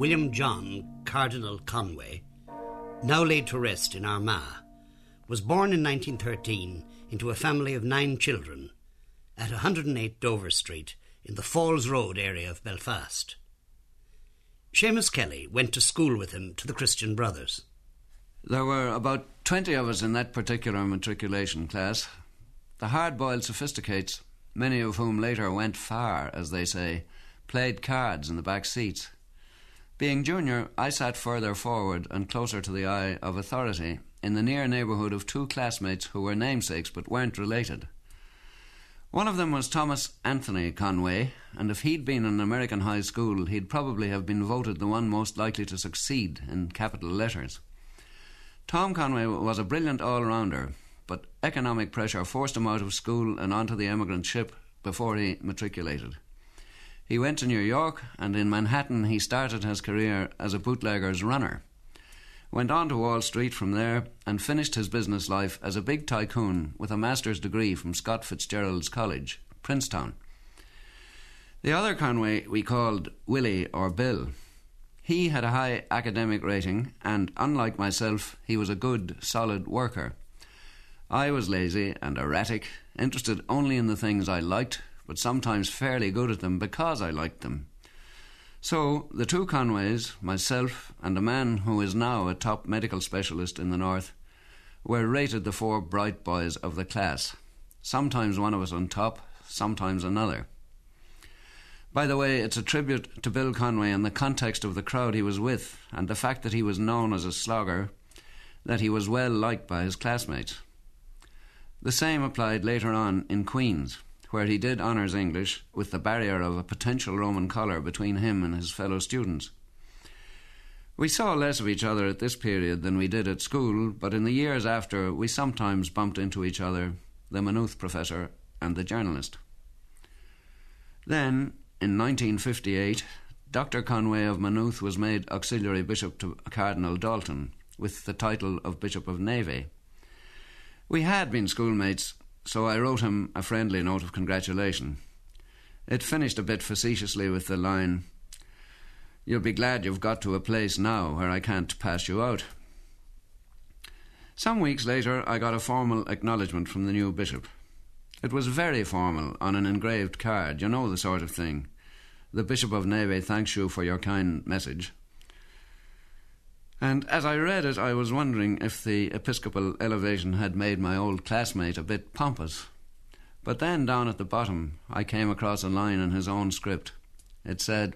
William John Cardinal Conway, now laid to rest in Armagh, was born in 1913 into a family of nine children at 108 Dover Street in the Falls Road area of Belfast. Seamus Kelly went to school with him to the Christian Brothers. There were about 20 of us in that particular matriculation class. The hard boiled sophisticates, many of whom later went far, as they say, played cards in the back seats. Being junior, I sat further forward and closer to the eye of authority, in the near neighbourhood of two classmates who were namesakes but weren't related. One of them was Thomas Anthony Conway, and if he'd been in an American high school, he'd probably have been voted the one most likely to succeed in capital letters. Tom Conway was a brilliant all rounder, but economic pressure forced him out of school and onto the emigrant ship before he matriculated. He went to New York, and in Manhattan he started his career as a bootlegger's runner. Went on to Wall Street from there and finished his business life as a big tycoon with a master's degree from Scott Fitzgerald's College, Princeton. The other Conway we called Willie or Bill. He had a high academic rating, and unlike myself, he was a good, solid worker. I was lazy and erratic, interested only in the things I liked but sometimes fairly good at them because I liked them. So the two Conways, myself, and a man who is now a top medical specialist in the North, were rated the four bright boys of the class. Sometimes one of us on top, sometimes another. By the way, it's a tribute to Bill Conway in the context of the crowd he was with and the fact that he was known as a slogger, that he was well liked by his classmates. The same applied later on in Queen's where he did honours English with the barrier of a potential Roman collar between him and his fellow students. We saw less of each other at this period than we did at school, but in the years after, we sometimes bumped into each other, the Maynooth professor and the journalist. Then, in 1958, Dr. Conway of Maynooth was made auxiliary bishop to Cardinal Dalton, with the title of Bishop of Neve. We had been schoolmates so I wrote him a friendly note of congratulation. It finished a bit facetiously with the line, You'll be glad you've got to a place now where I can't pass you out. Some weeks later, I got a formal acknowledgement from the new bishop. It was very formal, on an engraved card, you know the sort of thing. The Bishop of Neve thanks you for your kind message. And as I read it, I was wondering if the episcopal elevation had made my old classmate a bit pompous. But then, down at the bottom, I came across a line in his own script. It said,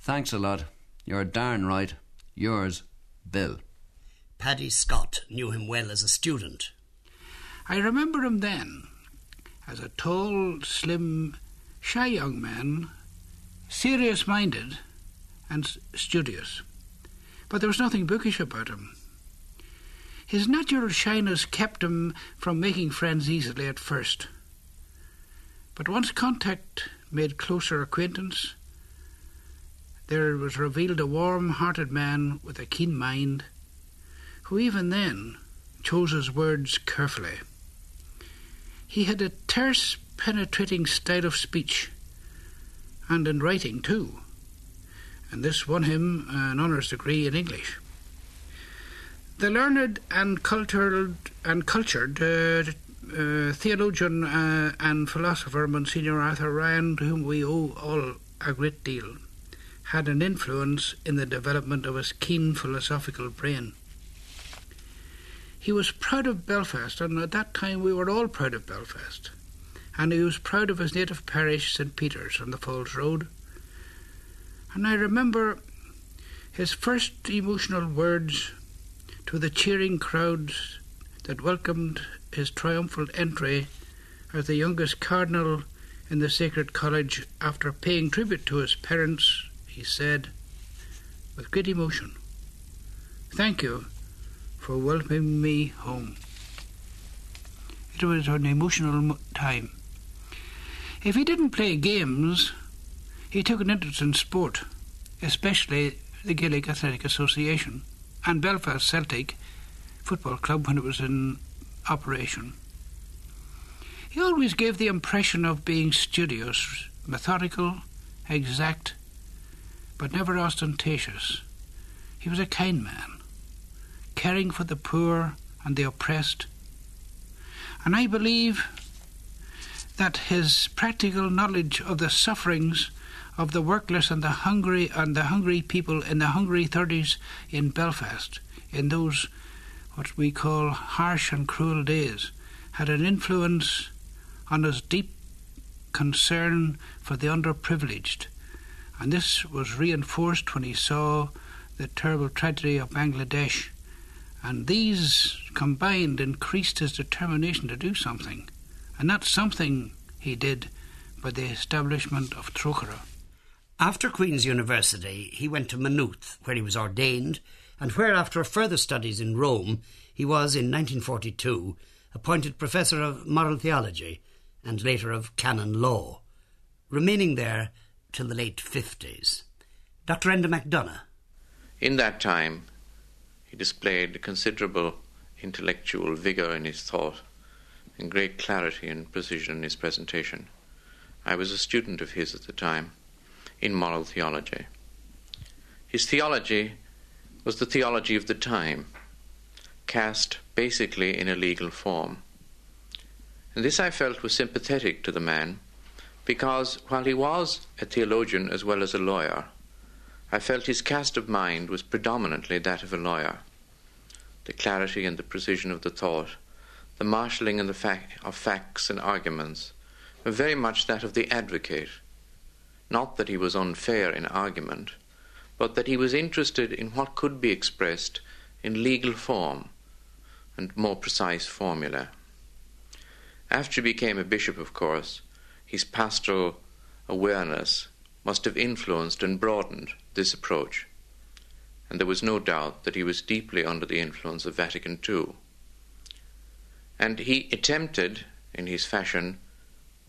Thanks a lot. You're darn right. Yours, Bill. Paddy Scott knew him well as a student. I remember him then as a tall, slim, shy young man, serious minded and studious but there was nothing bookish about him. His natural shyness kept him from making friends easily at first. But once contact made closer acquaintance, there was revealed a warm hearted man with a keen mind, who even then chose his words carefully. He had a terse, penetrating style of speech, and in writing too and this won him an honours degree in English. The learned and cultured and cultured uh, uh, theologian uh, and philosopher Monsignor Arthur Ryan, to whom we owe all a great deal, had an influence in the development of his keen philosophical brain. He was proud of Belfast, and at that time we were all proud of Belfast. And he was proud of his native parish, St. Peter's, on the Falls Road, and I remember his first emotional words to the cheering crowds that welcomed his triumphal entry as the youngest cardinal in the Sacred College after paying tribute to his parents, he said, with great emotion, Thank you for welcoming me home. It was an emotional time. If he didn't play games, he took an interest in sport, especially the Gaelic Athletic Association and Belfast Celtic Football Club when it was in operation. He always gave the impression of being studious, methodical, exact, but never ostentatious. He was a kind man, caring for the poor and the oppressed. And I believe that his practical knowledge of the sufferings of the workless and the hungry and the hungry people in the hungry thirties in Belfast, in those what we call harsh and cruel days, had an influence on his deep concern for the underprivileged. And this was reinforced when he saw the terrible tragedy of Bangladesh. And these combined increased his determination to do something. And that something he did by the establishment of Trócaire. After Queen's University, he went to Maynooth, where he was ordained, and where, after further studies in Rome, he was, in 1942, appointed Professor of Moral Theology and later of Canon Law, remaining there till the late 50s. Dr. Enda MacDonagh. In that time, he displayed considerable intellectual vigour in his thought and great clarity and precision in his presentation. I was a student of his at the time in moral theology. His theology was the theology of the time, cast basically in a legal form. And this I felt was sympathetic to the man because while he was a theologian as well as a lawyer, I felt his cast of mind was predominantly that of a lawyer. The clarity and the precision of the thought, the marshalling and the fac- of facts and arguments, were very much that of the advocate not that he was unfair in argument, but that he was interested in what could be expressed in legal form and more precise formula. After he became a bishop, of course, his pastoral awareness must have influenced and broadened this approach, and there was no doubt that he was deeply under the influence of Vatican II. And he attempted, in his fashion,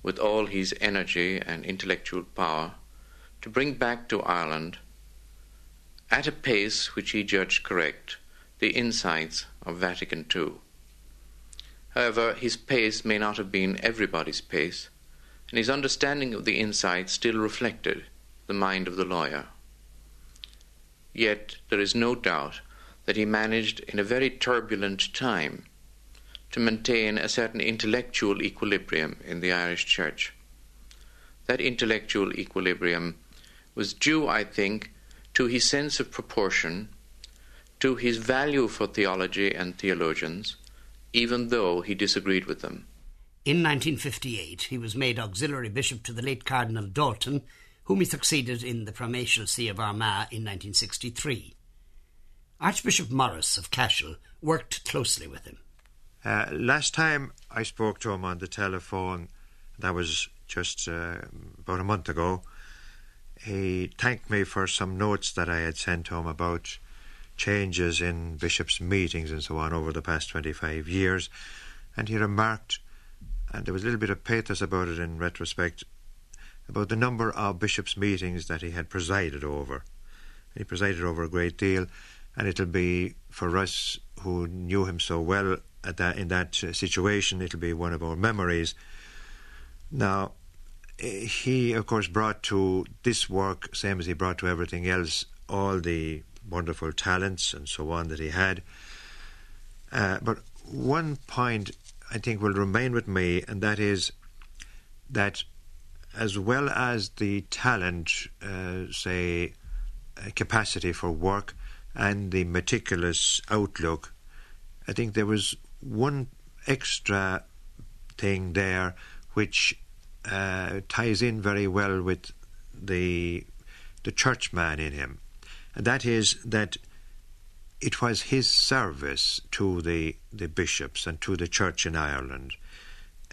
with all his energy and intellectual power, to bring back to Ireland, at a pace which he judged correct, the insights of Vatican II. However, his pace may not have been everybody's pace, and his understanding of the insights still reflected the mind of the lawyer. Yet there is no doubt that he managed in a very turbulent time to maintain a certain intellectual equilibrium in the Irish Church. That intellectual equilibrium was due, I think, to his sense of proportion, to his value for theology and theologians, even though he disagreed with them. In 1958, he was made auxiliary bishop to the late Cardinal Dalton, whom he succeeded in the primatial see of Armagh in 1963. Archbishop Morris of Cashel worked closely with him. Uh, last time I spoke to him on the telephone, that was just uh, about a month ago, he thanked me for some notes that I had sent him about changes in bishops' meetings and so on over the past 25 years. And he remarked, and there was a little bit of pathos about it in retrospect, about the number of bishops' meetings that he had presided over. He presided over a great deal, and it'll be for us who knew him so well at that in that situation, it'll be one of our memories. Now, he of course brought to this work, same as he brought to everything else, all the wonderful talents and so on that he had. Uh, but one point I think will remain with me, and that is that as well as the talent, uh, say, uh, capacity for work and the meticulous outlook, I think there was one extra thing there which uh, ties in very well with the the churchman in him, and that is that it was his service to the the bishops and to the church in Ireland.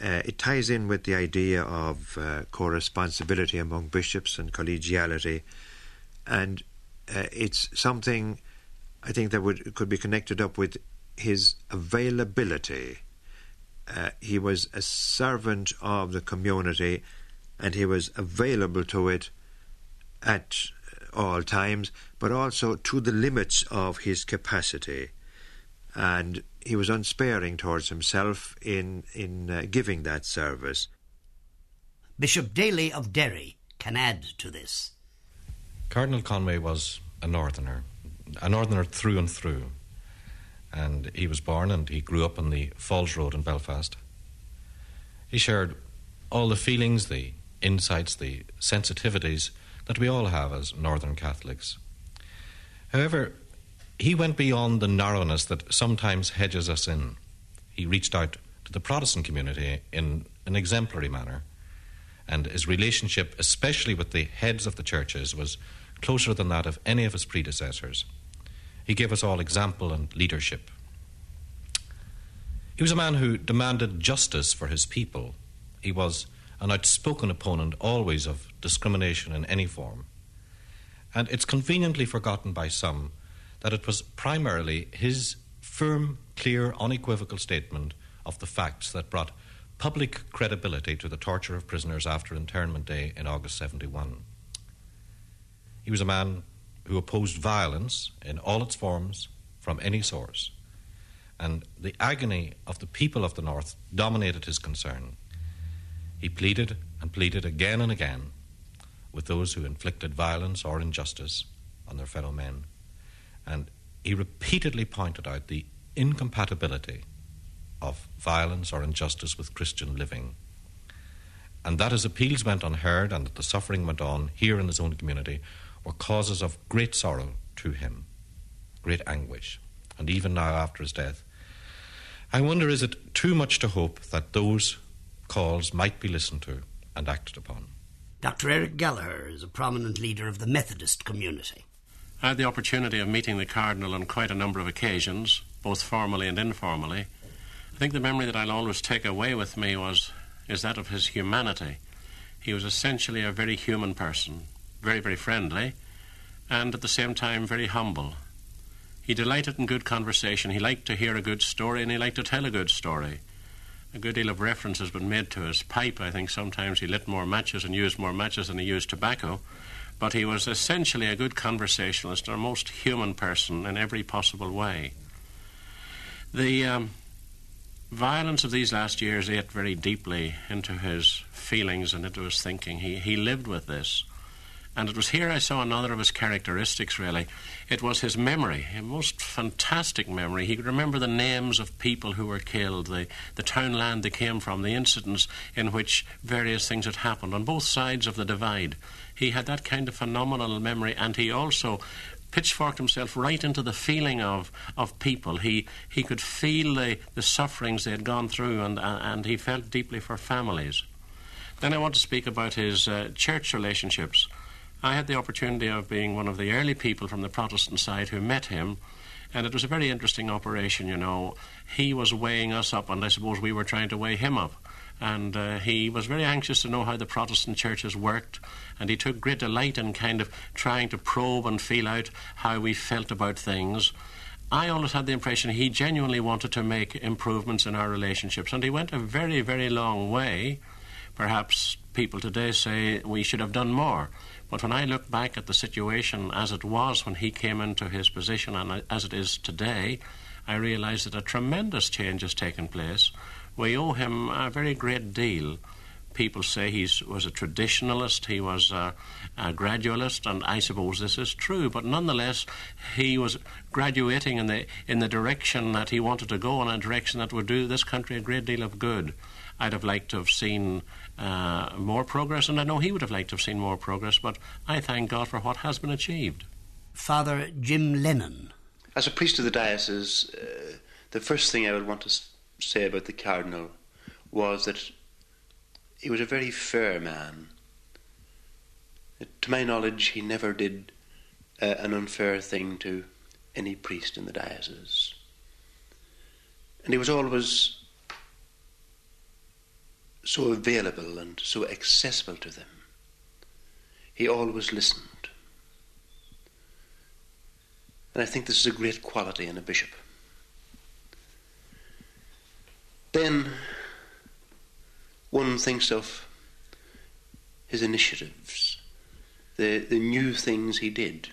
Uh, it ties in with the idea of uh, co-responsibility among bishops and collegiality, and uh, it's something I think that would could be connected up with his availability. Uh, he was a servant of the community and he was available to it at all times, but also to the limits of his capacity. And he was unsparing towards himself in, in uh, giving that service. Bishop Daly of Derry can add to this. Cardinal Conway was a northerner, a northerner through and through. And he was born and he grew up on the Falls Road in Belfast. He shared all the feelings, the insights, the sensitivities that we all have as Northern Catholics. However, he went beyond the narrowness that sometimes hedges us in. He reached out to the Protestant community in an exemplary manner, and his relationship, especially with the heads of the churches, was closer than that of any of his predecessors. He gave us all example and leadership. He was a man who demanded justice for his people. He was an outspoken opponent always of discrimination in any form. And it's conveniently forgotten by some that it was primarily his firm, clear, unequivocal statement of the facts that brought public credibility to the torture of prisoners after internment day in August 71. He was a man who opposed violence in all its forms from any source, and the agony of the people of the North dominated his concern. He pleaded and pleaded again and again with those who inflicted violence or injustice on their fellow men. And he repeatedly pointed out the incompatibility of violence or injustice with Christian living. And that his appeals went unheard and that the suffering went on here in his own community were causes of great sorrow to him, great anguish. And even now, after his death, I wonder is it too much to hope that those calls might be listened to and acted upon. Dr. Eric Gallagher is a prominent leader of the Methodist community. I had the opportunity of meeting the Cardinal on quite a number of occasions, both formally and informally. I think the memory that I'll always take away with me was is that of his humanity. He was essentially a very human person, very, very friendly, and at the same time very humble. He delighted in good conversation. He liked to hear a good story and he liked to tell a good story a good deal of reference has been made to his pipe. I think sometimes he lit more matches and used more matches than he used tobacco. But he was essentially a good conversationalist and a most human person in every possible way. The um, violence of these last years ate very deeply into his feelings and into his thinking. He, he lived with this. And it was here I saw another of his characteristics, really. It was his memory, a most fantastic memory. He could remember the names of people who were killed, the, the townland they came from, the incidents in which various things had happened on both sides of the divide. He had that kind of phenomenal memory, and he also pitchforked himself right into the feeling of, of people. He, he could feel the, the sufferings they had gone through, and, and he felt deeply for families. Then I want to speak about his uh, church relationships. I had the opportunity of being one of the early people from the Protestant side who met him, and it was a very interesting operation, you know. He was weighing us up, and I suppose we were trying to weigh him up. And uh, he was very anxious to know how the Protestant churches worked, and he took great delight in kind of trying to probe and feel out how we felt about things. I always had the impression he genuinely wanted to make improvements in our relationships, and he went a very, very long way. Perhaps people today say we should have done more. But when I look back at the situation as it was when he came into his position and uh, as it is today, I realise that a tremendous change has taken place. We owe him a very great deal. People say he was a traditionalist, he was a, a, gradualist, and I suppose this is true. But nonetheless, he was graduating in the in the direction that he wanted to go, in a direction that would do this country a great deal of good. I'd have liked to have seen uh, more progress, and I know he would have liked to have seen more progress, but I thank God for what has been achieved. Father Jim Lennon. As a priest of the diocese, uh, the first thing I would want to say about the Cardinal was that he was a very fair man. To my knowledge, he never did uh, an unfair thing to any priest in the diocese. And he was always so available and so accessible to them. He always listened. And I think this is a great quality in a bishop. Then one thinks of his initiatives. the, the new things he did.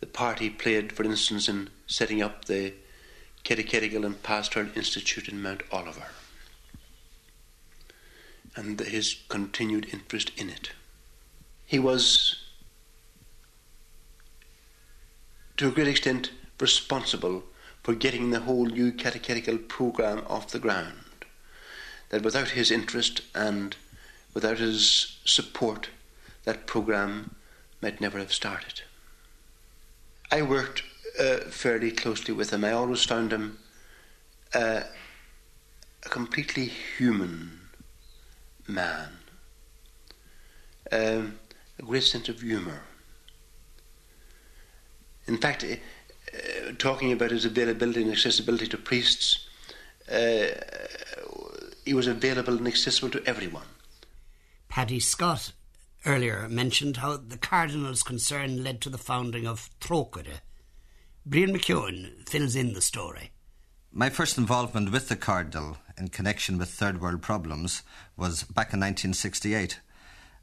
The part he played, for instance, in setting up the Catechetical and Pastoral Institute in Mount Oliver, and his continued interest in it. He was, to a great extent, responsible for getting the whole new catechetical program off the ground. That without his interest and without his support, that program might never have started. I worked uh, fairly closely with him. I always found him uh, a completely human man, um, a great sense of humour. In fact, uh, talking about his availability and accessibility to priests, uh, he was available and accessible to everyone. Paddy Scott earlier mentioned how the Cardinal's concern led to the founding of Trócaire. Brian McKeown fills in the story. My first involvement with the Cardinal in connection with third world problems was back in 1968.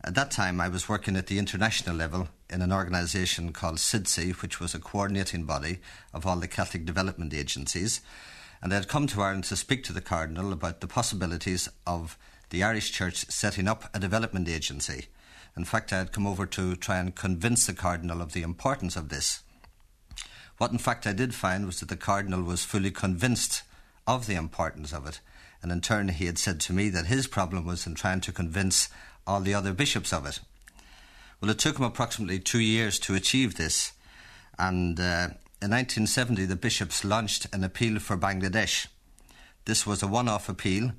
At that time, I was working at the international level in an organisation called CIDSE, which was a coordinating body of all the Catholic development agencies. And I had come to Ireland to speak to the Cardinal about the possibilities of the Irish Church setting up a development agency. In fact, I had come over to try and convince the Cardinal of the importance of this. What, in fact, I did find was that the Cardinal was fully convinced of the importance of it. And in turn, he had said to me that his problem was in trying to convince all the other bishops of it. Well, it took him approximately two years to achieve this. And uh, in 1970, the bishops launched an appeal for Bangladesh. This was a one off appeal.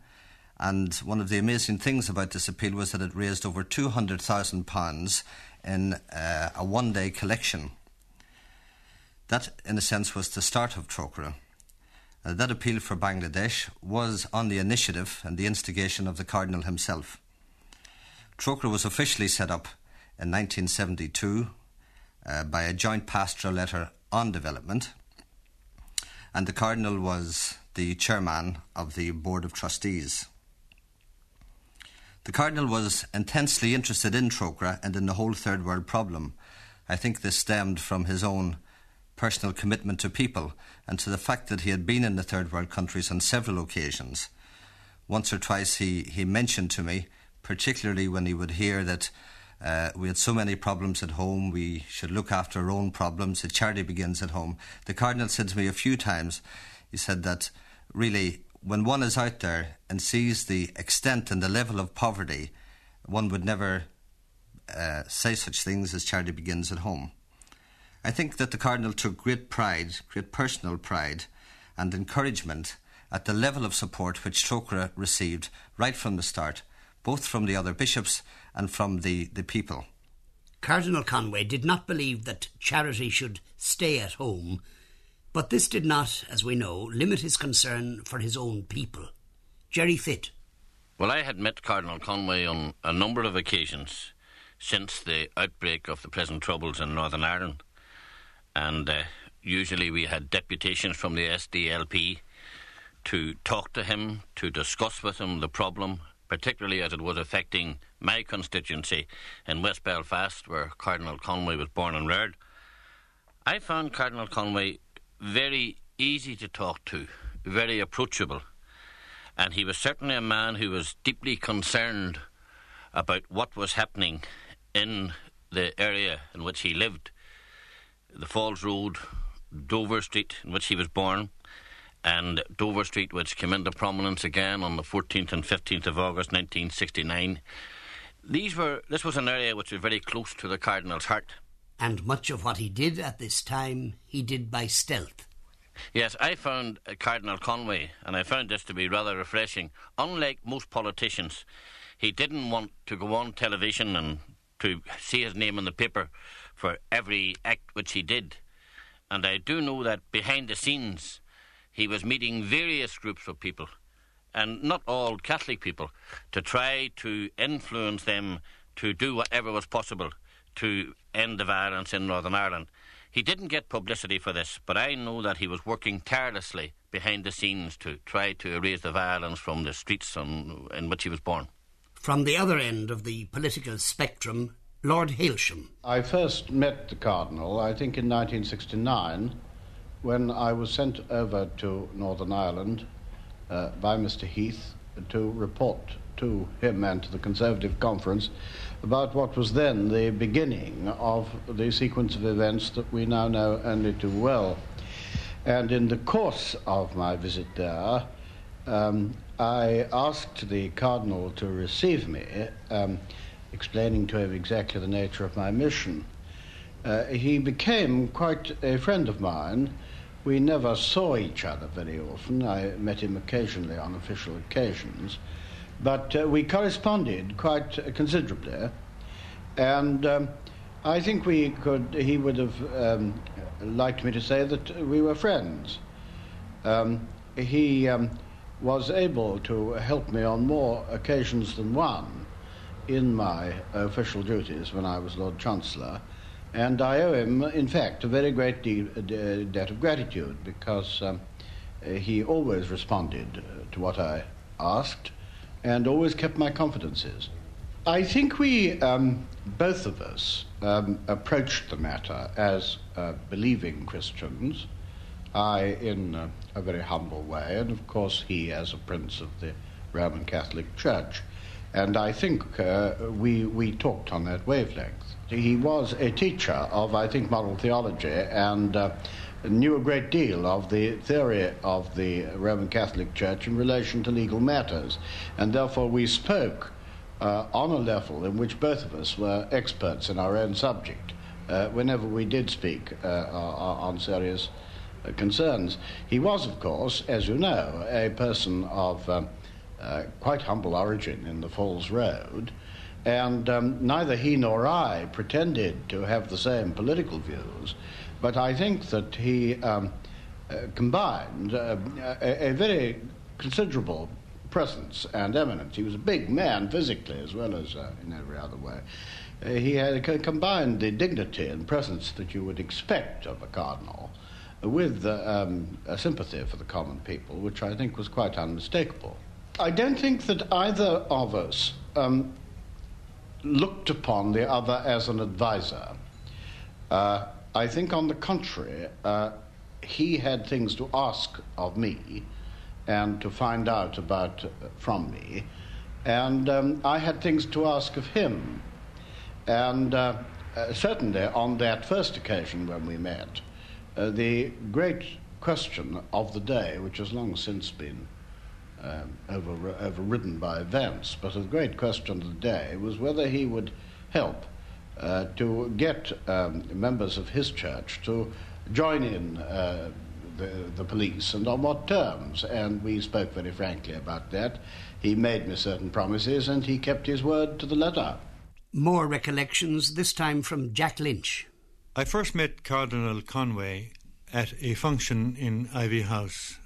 And one of the amazing things about this appeal was that it raised over £200,000 in uh, a one day collection. That, in a sense, was the start of Trócaire. Uh, that appeal for Bangladesh was on the initiative and the instigation of the Cardinal himself. Trócaire was officially set up in 1972 uh, by a joint pastoral letter on development, and the Cardinal was the chairman of the Board of Trustees. The Cardinal was intensely interested in Trócaire and in the whole Third World problem. I think this stemmed from his own personal commitment to people and to the fact that he had been in the Third World countries on several occasions. Once or twice he, he mentioned to me particularly when he would hear that uh, we had so many problems at home, we should look after our own problems, charity begins at home. The Cardinal said to me a few times, he said that really, when one is out there and sees the extent and the level of poverty, one would never uh, say such things as charity begins at home. I think that the Cardinal took great pride, great personal pride, and encouragement at the level of support which Trócaire received right from the start both from the other bishops and from the, the people. Cardinal Conway did not believe that charity should stay at home, but this did not, as we know, limit his concern for his own people. Gerry Fitt. Well, I had met Cardinal Conway on a number of occasions since the outbreak of the present troubles in Northern Ireland, and uh, usually we had deputations from the SDLP to talk to him, to discuss with him the problem, particularly as it was affecting my constituency in West Belfast, where Cardinal Conway was born and reared. I found Cardinal Conway very easy to talk to, very approachable, and he was certainly a man who was deeply concerned about what was happening in the area in which he lived the Falls Road, Dover Street, in which he was born and Dover Street, which came into prominence again on the 14th and 15th of August 1969. These were, this was an area which was very close to the Cardinal's heart. And much of what he did at this time, he did by stealth. Yes, I found uh, Cardinal Conway, and I found this to be rather refreshing. Unlike most politicians, he didn't want to go on television and to see his name in the paper for every act which he did. And I do know that behind the scenes, he was meeting various groups of people, and not all Catholic people, to try to influence them to do whatever was possible to end the violence in Northern Ireland. He didn't get publicity for this, but I know that he was working tirelessly behind the scenes to try to erase the violence from the streets on, in which he was born. From the other end of the political spectrum, Lord Hailsham. I first met the Cardinal, I think, in 1969, when I was sent over to Northern Ireland uh, by Mr. Heath to report to him and to the Conservative Conference about what was then the beginning of the sequence of events that we now know only too well. And in the course of my visit there, um, I asked the Cardinal to receive me, um, explaining to him exactly the nature of my mission. Uh, he became quite a friend of mine. We never saw each other very often. I met him occasionally on official occasions. But uh, we corresponded quite considerably. And um, I think we could, he would have um, liked me to say that we were friends. Um, he um, was able to help me on more occasions than one in my official duties when I was Lord Chancellor. And I owe him, in fact, a very great de- de- debt of gratitude because um, he always responded to what I asked and always kept my confidences. I think we, um, both of us, um, approached the matter as uh, believing Christians. I, in uh, a very humble way, and of course, he as a prince of the Roman Catholic Church. And I think uh, we, we talked on that wavelength. He was a teacher of, I think, moral theology and uh, knew a great deal of the theory of the Roman Catholic Church in relation to legal matters. And therefore, we spoke uh, on a level in which both of us were experts in our own subject uh, whenever we did speak uh, on serious concerns. He was, of course, as you know, a person of um, uh, quite humble origin in the Falls Road. And um, neither he nor I pretended to have the same political views, but I think that he um, uh, combined a, a very considerable presence and eminence. He was a big man physically as well as uh, in every other way. Uh, he had combined the dignity and presence that you would expect of a cardinal with um, a sympathy for the common people, which I think was quite unmistakable. I don't think that either of us um, looked upon the other as an advisor. Uh, I think, on the contrary, uh, he had things to ask of me and to find out about uh, from me. And um, I had things to ask of him. And uh, uh, certainly on that first occasion when we met, uh, the great question of the day, which has long since been um, over, overridden by events, but the great question of the day was whether he would help uh, to get um, members of his church to join in uh, the, the police and on what terms. And we spoke very frankly about that. He made me certain promises and he kept his word to the letter. More recollections, this time from Jack Lynch. I first met Cardinal Conway at a function in Iveagh House.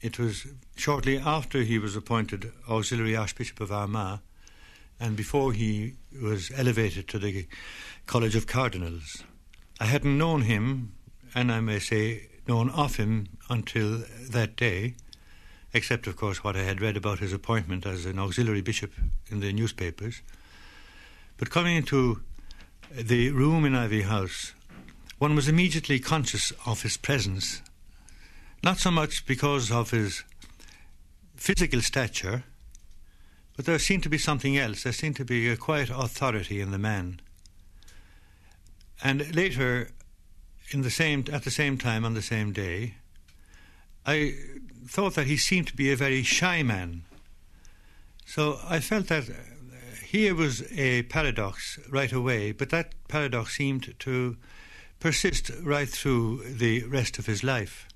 It was shortly after he was appointed Auxiliary Archbishop of Armagh and before he was elevated to the College of Cardinals. I hadn't known him, and I may say known of him until that day, except, of course, what I had read about his appointment as an auxiliary bishop in the newspapers. But coming into the room in Iveagh House, one was immediately conscious of his presence, not so much because of his physical stature, but there seemed to be something else. There seemed to be a quiet authority in the man. And later, in the same at the same time on the same day, I thought that he seemed to be a very shy man. So I felt that here was a paradox right away, but that paradox seemed to persist right through the rest of his life.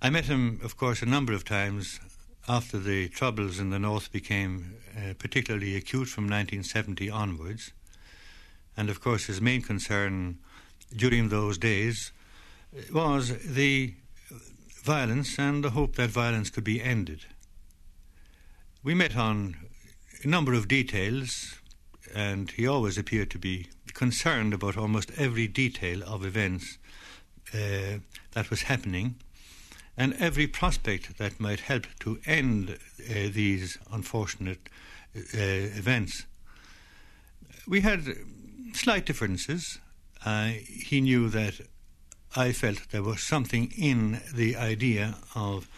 I met him, of course, a number of times after the troubles in the north became uh, particularly acute from 1970 onwards. And of course, his main concern during those days was the violence and the hope that violence could be ended. We met on a number of details, and he always appeared to be concerned about almost every detail of events uh, that was happening and every prospect that might help to end uh, these unfortunate uh, events. We had slight differences. He knew that I felt there was something in the idea of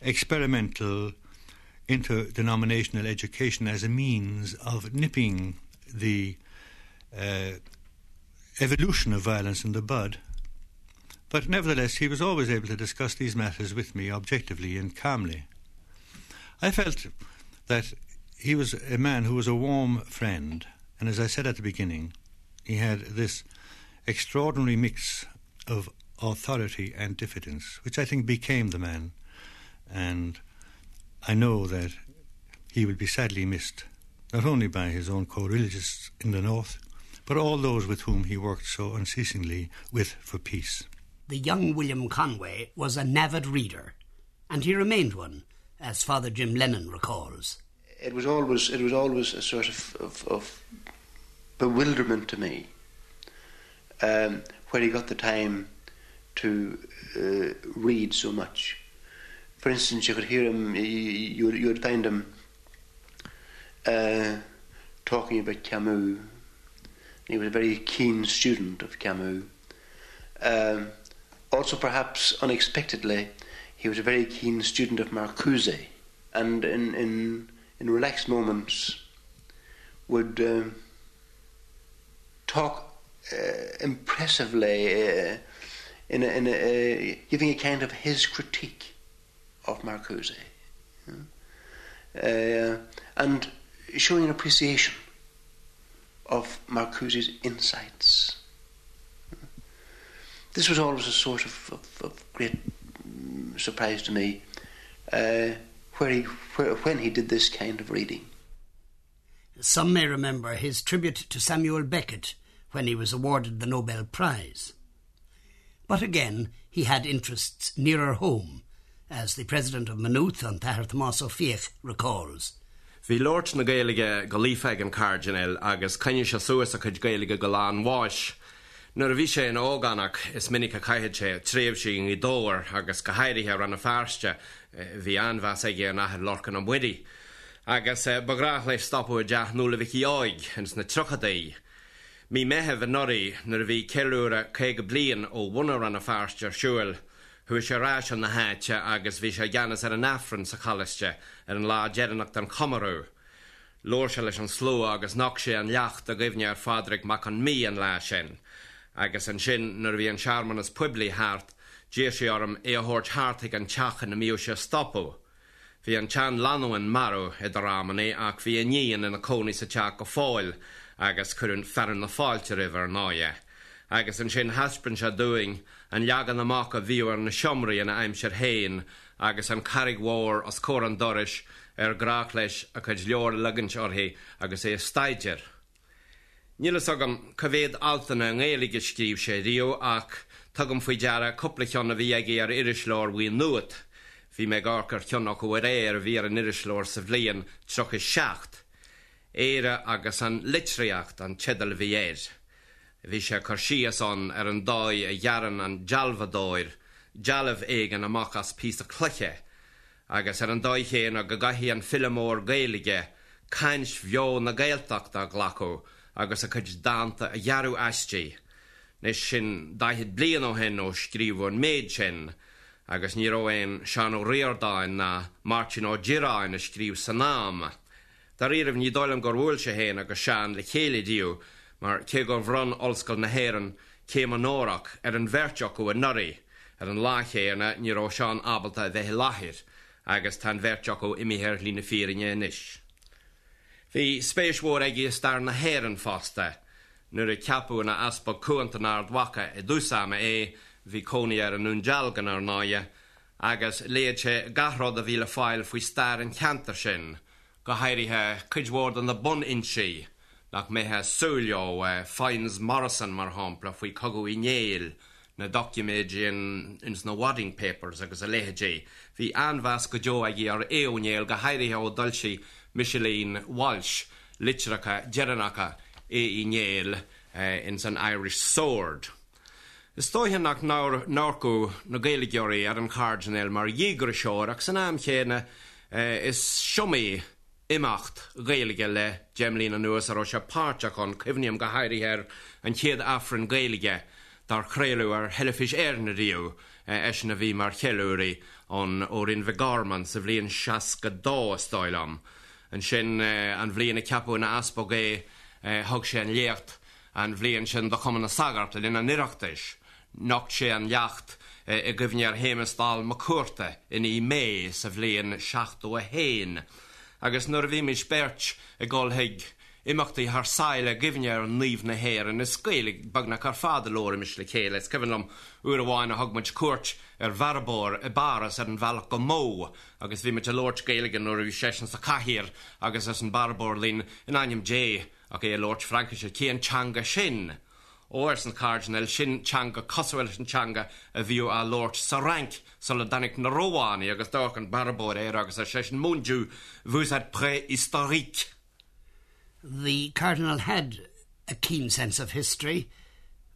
experimental interdenominational education as a means of nipping the uh, evolution of violence in the bud. But nevertheless, he was always able to discuss these matters with me objectively and calmly. I felt that he was a man who was a warm friend, and as I said at the beginning, he had this extraordinary mix of authority and diffidence, which I think became the man. And I know that he will be sadly missed, not only by his own co religious in the north, but all those with whom he worked so unceasingly with for peace. The young William Conway was an avid reader, and he remained one, as Father Jim Lennon recalls. It was always it was always a sort of, of, of bewilderment to me um, where he got the time to uh, read so much. For instance, you could hear him, you, you would find him uh, talking about Camus. He was a very keen student of Camus. Um, also, perhaps unexpectedly, he was a very keen student of Marcuse, and in, in, in relaxed moments would uh, talk uh, impressively uh, in, a, in a, uh, giving account of his critique of Marcuse. Uh, and showing an appreciation of Marcuse's insights. This was always a sort of, of, of great surprise to me uh, where he, where, when he did this kind of reading. Some may remember his tribute to Samuel Beckett when he was awarded the Nobel Prize. But again, he had interests nearer home, as the president of Maynooth an Tahar Tomás Ó Fiaich recalls. Bhí Lord na gaalige go cardinal agus caiine se suas a chud gaalige go lán bháis. Nuair a bhí sé an óganach is minic a caiid sé dóir agus go hairithe ran na fearste eh, bhí anhas ige an nachir lorcan an buí. Agus eh, bagrach leis stopú deach nula bhí áig ins na trochadaí. Mí meheh an noí nar a bhí ceúra ché ó bhna an na fearste thu sé ráis an na háite agus bhí sé gceannas ar an affran sa chalaiste ar an lá deannach an comarú. Lóir se leis an sló agus nach sé an lecht a gghimne ar fádraigh mac an mí an lá sin. agus an sin nar bhí an seaarmanas publií háart, dé sé orm é athirt háartigh an teachan na míú se stopú. Bhí an tean lanúin marú i do rámaní ach bhí a níon ina cóní sa teach go fáil agus chun ferran na fáilte rih náide. Agus an sin haspan se doing an leagan amach a bhíúar na siomraí in aimimseir héin agus an carighór as cór an doris ar grach leis a chud leor legant orthaí agus é staidir. Nílas agam covéad altainna an éige scríb sé rio ach tugam faoi deara coplaán a bhí aige ar irislór bhí nuat. Bhí me gácar teannach go réir bhí ar an irislór sa bblion trocha seach. Éire agus an litriacht an tedal bhíéir. Bhí sé chusías an ar an dóid a dhearan an jalvadóir, jalh éigen amachchas pí a chluche, agus ar an dóid chéan a go gaihíí an filmmór géige, caiins bheo na gaalteachta a ghlacu agus a chud dáanta a dhearú eistí. Nis sin daiad blian ó hen ó scríomh an méid sin, agus ní óhéin sean ó riordáin na Martin ó Giráin a scríb san náam. Dar riamh ní ddóilm gur bhfuil se héin agus sean le chéile díú, mar cé go bhrán olscail na héan céim an nórach ar an bhirteach go a noí ar an láchéarna níró seán abalta bheitthe láthir agus tá bhirteach ó imihéir lína fírinne isis. Bhí spéishmór ag star na héan fásta, nuair i ceapú na aspa cuanta ardhacha i dúsama é hí coní ar an núnjalgan ar náide, agus léad sé gathrád a bhíle fáil faoi star an cheantar sin, go hairithe chuidhór an na bun insí. Nach méthe súleo uh, Fines Morrison mar hapla faoi cogu i néil na documéid ins na Wadding Papers agus a léhéé. Bhí anhas go joo ag ar éonéil go hairithe ó dulsí Michelin Walsh, literacha Jerannacha é i néil uh, in san Irish Sword. Is stoithe nach nácu na géilegeirí ar an cardinal mar dhígur seoach san am chéna uh, is siomí imacht réige le Gemlína nuas ar se páte chun cymhníam go hairíhéir an chéad affran géige dar chréú ar hellefis airna riú es na bhí mar cheúí an órin bhegarman sa bblion seaas go dástáilm. An sin an bblionna ceapú na aspogé thug sé an lécht an bblion sin do chumna sagarta lena nireachtais. Nocht sé an lecht i gomhnear hémastáil má cuarta in í mé sa bblion seaachú a héin. Agus nuair bhí mé speirt i ggóilthaig imachtaí th saile gimnear an níomh na héir an is scéig bagna car fáda lóir mis le chéile, cehannom uair bháin a thugmuid cuat ar bharbór i baras ar an bhealach go mó, agus bhí me te Lord Gaeligan nuair bhí sean sa caiíir agus as an barbór lín in aim dé a é Lord Frankise céan teanga sin. Óir san cardinal sin teanga cosfuil a bhíú a Lord sa le na agus an agus a sé sin múnú bhús pré-historique. The cardinal had a keen sense of history,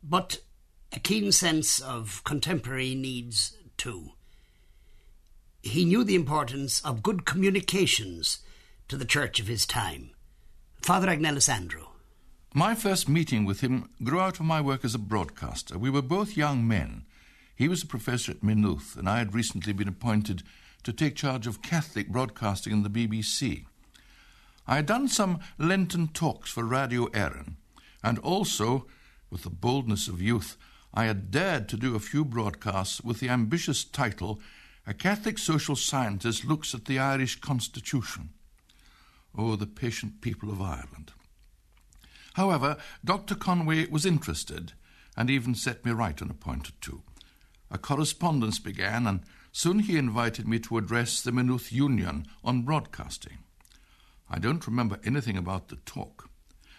but a keen sense of contemporary needs too. He knew the importance of good communications to the church of his time. Father Agnellus Andrew. My first meeting with him grew out of my work as a broadcaster. We were both young men. He was a professor at Maynooth, and I had recently been appointed to take charge of Catholic broadcasting in the BBC. I had done some Lenten talks for Radio Éireann, and also, with the boldness of youth, I had dared to do a few broadcasts with the ambitious title A Catholic Social Scientist Looks at the Irish Constitution. Oh, the patient people of Ireland. However, Dr. Conway was interested and even set me right on a point or two. A correspondence began, and soon he invited me to address the Maynooth Union on broadcasting. I don't remember anything about the talk,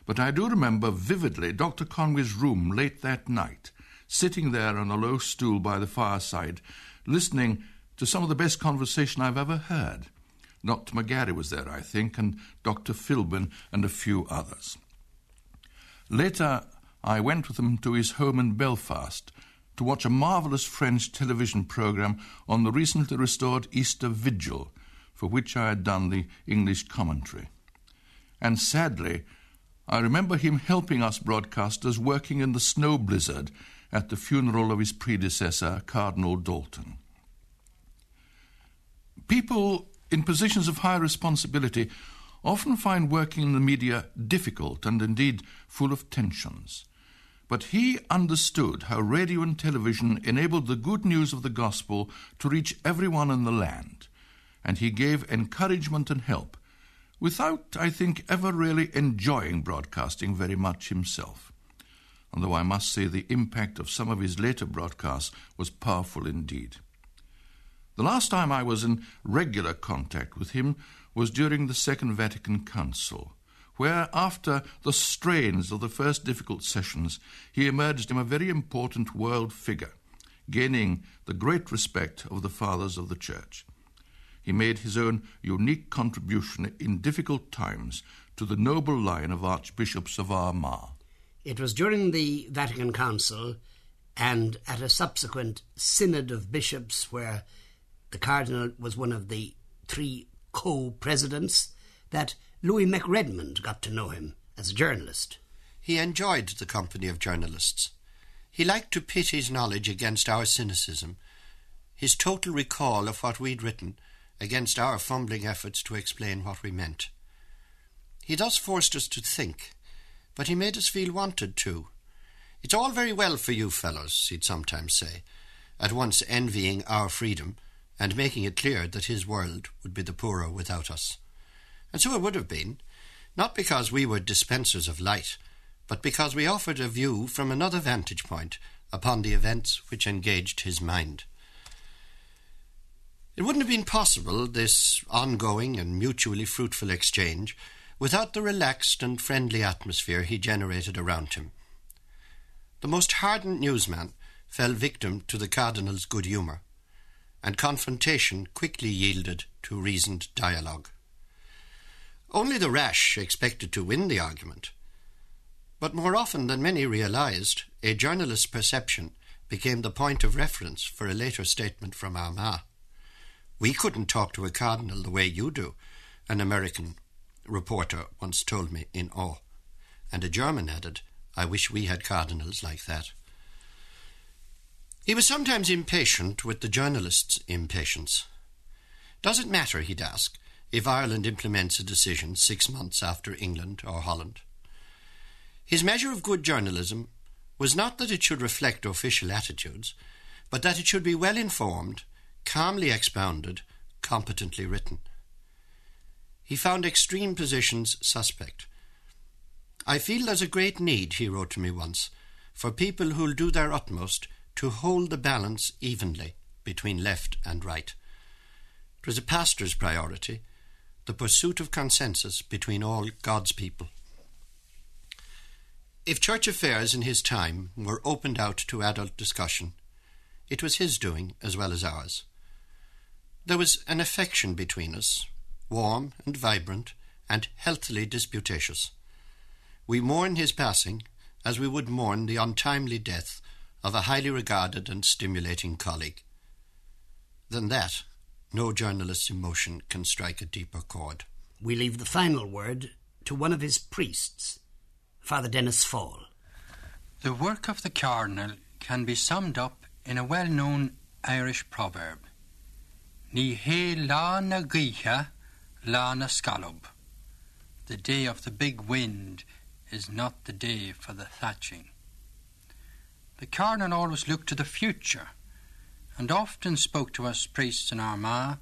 but I do remember vividly Dr. Conway's room late that night, sitting there on a low stool by the fireside, listening to some of the best conversation I've ever heard. Dr. McGarry was there, I think, and Dr. Philbin and a few others. Later, I went with him to his home in Belfast to watch a marvellous French television programme on the recently restored Easter Vigil, for which I had done the English commentary. And sadly, I remember him helping us broadcasters working in the snow blizzard at the funeral of his predecessor, Cardinal D'Alton. People in positions of high responsibility often find working in the media difficult and indeed full of tensions. But he understood how radio and television enabled the good news of the gospel to reach everyone in the land, and he gave encouragement and help, without, I think, ever really enjoying broadcasting very much himself. Although I must say the impact of some of his later broadcasts was powerful indeed. The last time I was in regular contact with him was during the Second Vatican Council, where, after the strains of the first difficult sessions, he emerged in a very important world figure, gaining the great respect of the fathers of the Church. He made his own unique contribution in difficult times to the noble line of archbishops of Armagh. It was during the Vatican Council and at a subsequent synod of bishops where the cardinal was one of the three co presidents that Louis McRedmond got to know him as a journalist. He enjoyed the company of journalists. He liked to pit his knowledge against our cynicism, his total recall of what we'd written against our fumbling efforts to explain what we meant. He thus forced us to think, but he made us feel wanted too. It's all very well for you fellows, he'd sometimes say, at once envying our freedom and making it clear that his world would be the poorer without us. And so it would have been, not because we were dispensers of light, but because we offered a view from another vantage point upon the events which engaged his mind. It wouldn't have been possible, this ongoing and mutually fruitful exchange, without the relaxed and friendly atmosphere he generated around him. The most hardened newsman fell victim to the Cardinal's good humour and confrontation quickly yielded to reasoned dialogue. Only the rash expected to win the argument. But more often than many realized, a journalist's perception became the point of reference for a later statement from Armagh. We couldn't talk to a cardinal the way you do, an American reporter once told me in awe, and a German added, I wish we had cardinals like that. He was sometimes impatient with the journalist's impatience. Does it matter, he'd ask, if Ireland implements a decision six months after England or Holland? His measure of good journalism was not that it should reflect official attitudes, but that it should be well informed, calmly expounded, competently written. He found extreme positions suspect. I feel there's a great need, he wrote to me once, for people who'll do their utmost to hold the balance evenly between left and right. It was a pastor's priority, the pursuit of consensus between all God's people. If church affairs in his time were opened out to adult discussion, it was his doing as well as ours. There was an affection between us, warm and vibrant, and healthily disputatious. We mourn his passing as we would mourn the untimely death of a highly regarded and stimulating colleague. Than that, no journalist's emotion can strike a deeper chord. We leave the final word to one of his priests, Father Denis Faul. The work of the Cardinal can be summed up in a well known Irish proverb Ni he la na gicha, la na scallop. The day of the big wind is not the day for the thatching. The Cardinal always looked to the future and often spoke to us priests in Armagh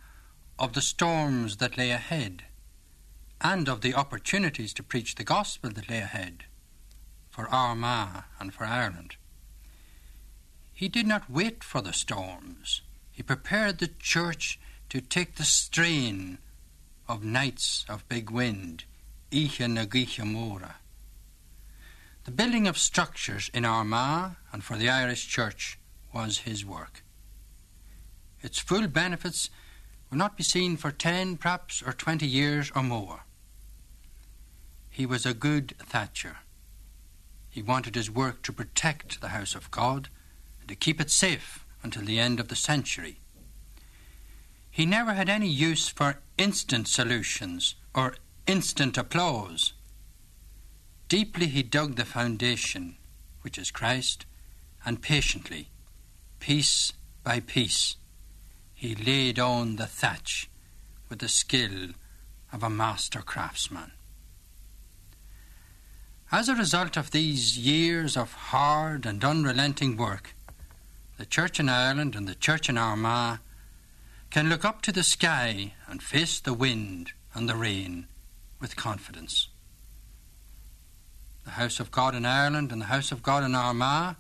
of the storms that lay ahead and of the opportunities to preach the gospel that lay ahead for Armagh and for Ireland. He did not wait for the storms. He prepared the church to take the strain of nights of big wind, Icha Nagicha Mora. The building of structures in Armagh and for the Irish Church was his work. Its full benefits will not be seen for ten, perhaps, or twenty years or more. He was a good Thatcher. He wanted his work to protect the house of God and to keep it safe until the end of the century. He never had any use for instant solutions or instant applause. Deeply he dug the foundation, which is Christ, and patiently, piece by piece, he laid on the thatch with the skill of a master craftsman. As a result of these years of hard and unrelenting work, the Church in Ireland and the Church in Armagh can look up to the sky and face the wind and the rain with confidence the House of God in Ireland and the House of God in Armagh,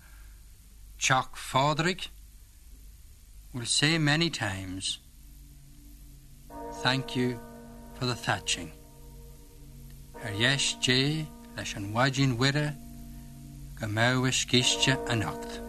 Chuck Fodrick, will say many times, Thank you for the thatching. Her J leis an wajin wire go mawis anacht.